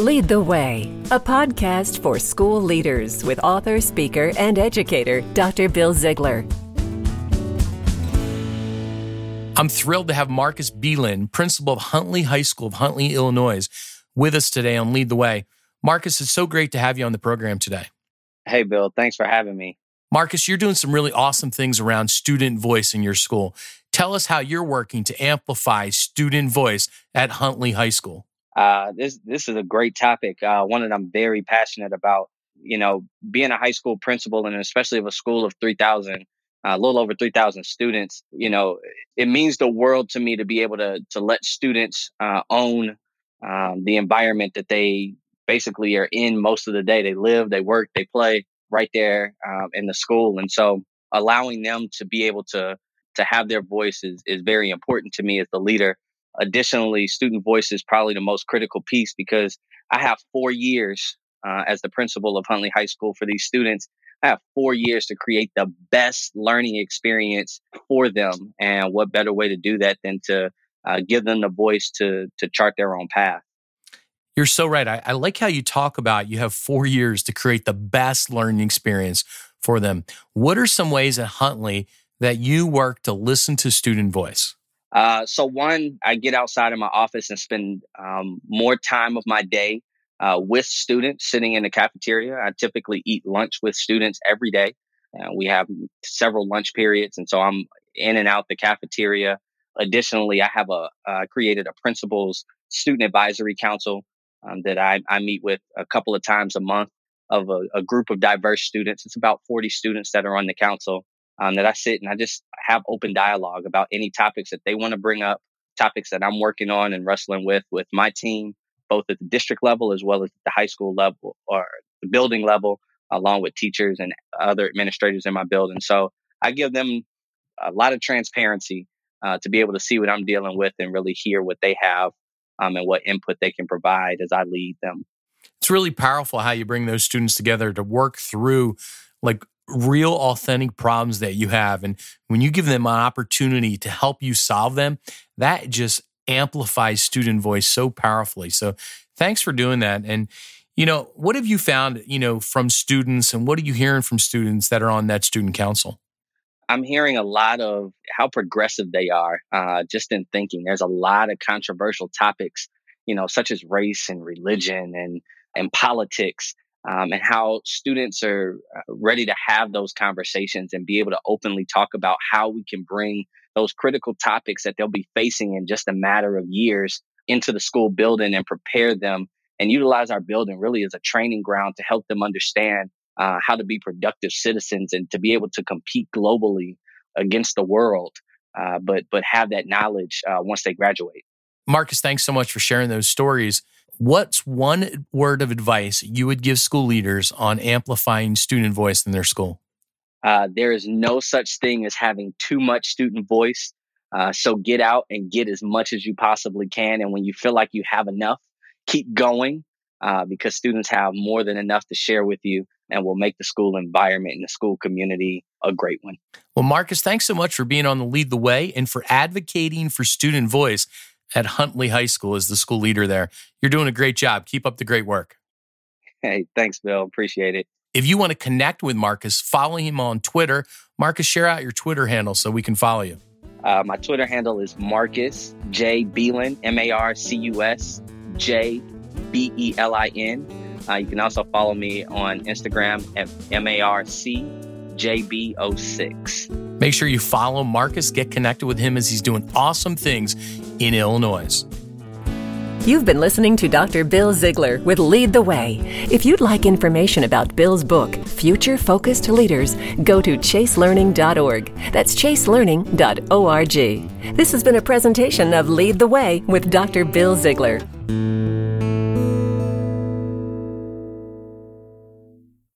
Lead the Way, a podcast for school leaders with author, speaker, and educator Dr. Bill Ziegler. I'm thrilled to have Marcus Belin, principal of Huntley High School of Huntley, Illinois, with us today on Lead the Way. Marcus, it's so great to have you on the program today. Hey, Bill, thanks for having me. Marcus, you're doing some really awesome things around student voice in your school. Tell us how you're working to amplify student voice at Huntley High School. Uh, this this is a great topic, uh, one that I'm very passionate about. You know, being a high school principal and especially of a school of 3,000, a little over 3,000 students, you know, it means the world to me to be able to to let students uh, own um, the environment that they basically are in most of the day. They live, they work, they play right there um, in the school, and so allowing them to be able to to have their voice is, is very important to me as the leader. Additionally, student voice is probably the most critical piece because I have four years uh, as the principal of Huntley High School for these students. I have four years to create the best learning experience for them. And what better way to do that than to uh, give them the voice to, to chart their own path? You're so right. I, I like how you talk about you have four years to create the best learning experience for them. What are some ways at Huntley that you work to listen to student voice? Uh, so one, I get outside of my office and spend um, more time of my day uh, with students sitting in the cafeteria. I typically eat lunch with students every day. Uh, we have several lunch periods, and so I'm in and out the cafeteria. Additionally, I have a uh, created a principal's student advisory council um, that I, I meet with a couple of times a month of a, a, group of diverse students. It's about 40 students that are on the council um, that I sit and I just have open dialogue about any topics that they want to bring up, topics that I'm working on and wrestling with with my team, both at the district level as well as the high school level or the building level, along with teachers and other administrators in my building. So I give them a lot of transparency uh, to be able to see what I'm dealing with and really hear what they have um, and what input they can provide as I lead them. It's really powerful how you bring those students together to work through like real authentic problems that you have. And when you give them an opportunity to help you solve them, that just amplifies student voice so powerfully. So thanks for doing that. And, you know, what have you found, you know, from students and what are you hearing from students that are on that student council? I'm hearing a lot of how progressive they are uh, just in thinking. There's a lot of controversial topics, you know, such as race and religion and, and politics um, and how students are uh, ready to have those conversations and be able to openly talk about how we can bring those critical topics that they'll be facing in just a matter of years into the school building and prepare them and utilize our building really as a training ground to help them understand uh, how to be productive citizens and to be able to compete globally against the world, uh, but but have that knowledge uh, once they graduate. Marcus, thanks so much for sharing those stories. What's one word of advice you would give school leaders on amplifying student voice in their school? Uh, there is no such thing as having too much student voice. Uh, so get out and get as much as you possibly can. And when you feel like you have enough, keep going uh, because students have more than enough to share with you and will make the school environment and the school community a great one. Well, Marcus, thanks so much for being on the Lead the Way and for advocating for student voice at Huntley High School as the school leader there. You're doing a great job. Keep up the great work. Hey, thanks, Bill. Appreciate it. If you want to connect with Marcus, follow him on Twitter. Marcus, share out your Twitter handle so we can follow you. Uh, my Twitter handle is Marcus J Belin, M A R C U S J B E L I N. Uh, you can also follow me on Instagram at M A R C J B O 6 Make sure you follow Marcus, get connected with him as he's doing awesome things in Illinois. You've been listening to Dr. Bill Ziegler with Lead the Way. If you'd like information about Bill's book, Future Focused Leaders, go to chaselearning.org. That's chaselearning.org. This has been a presentation of Lead the Way with Dr. Bill Ziegler.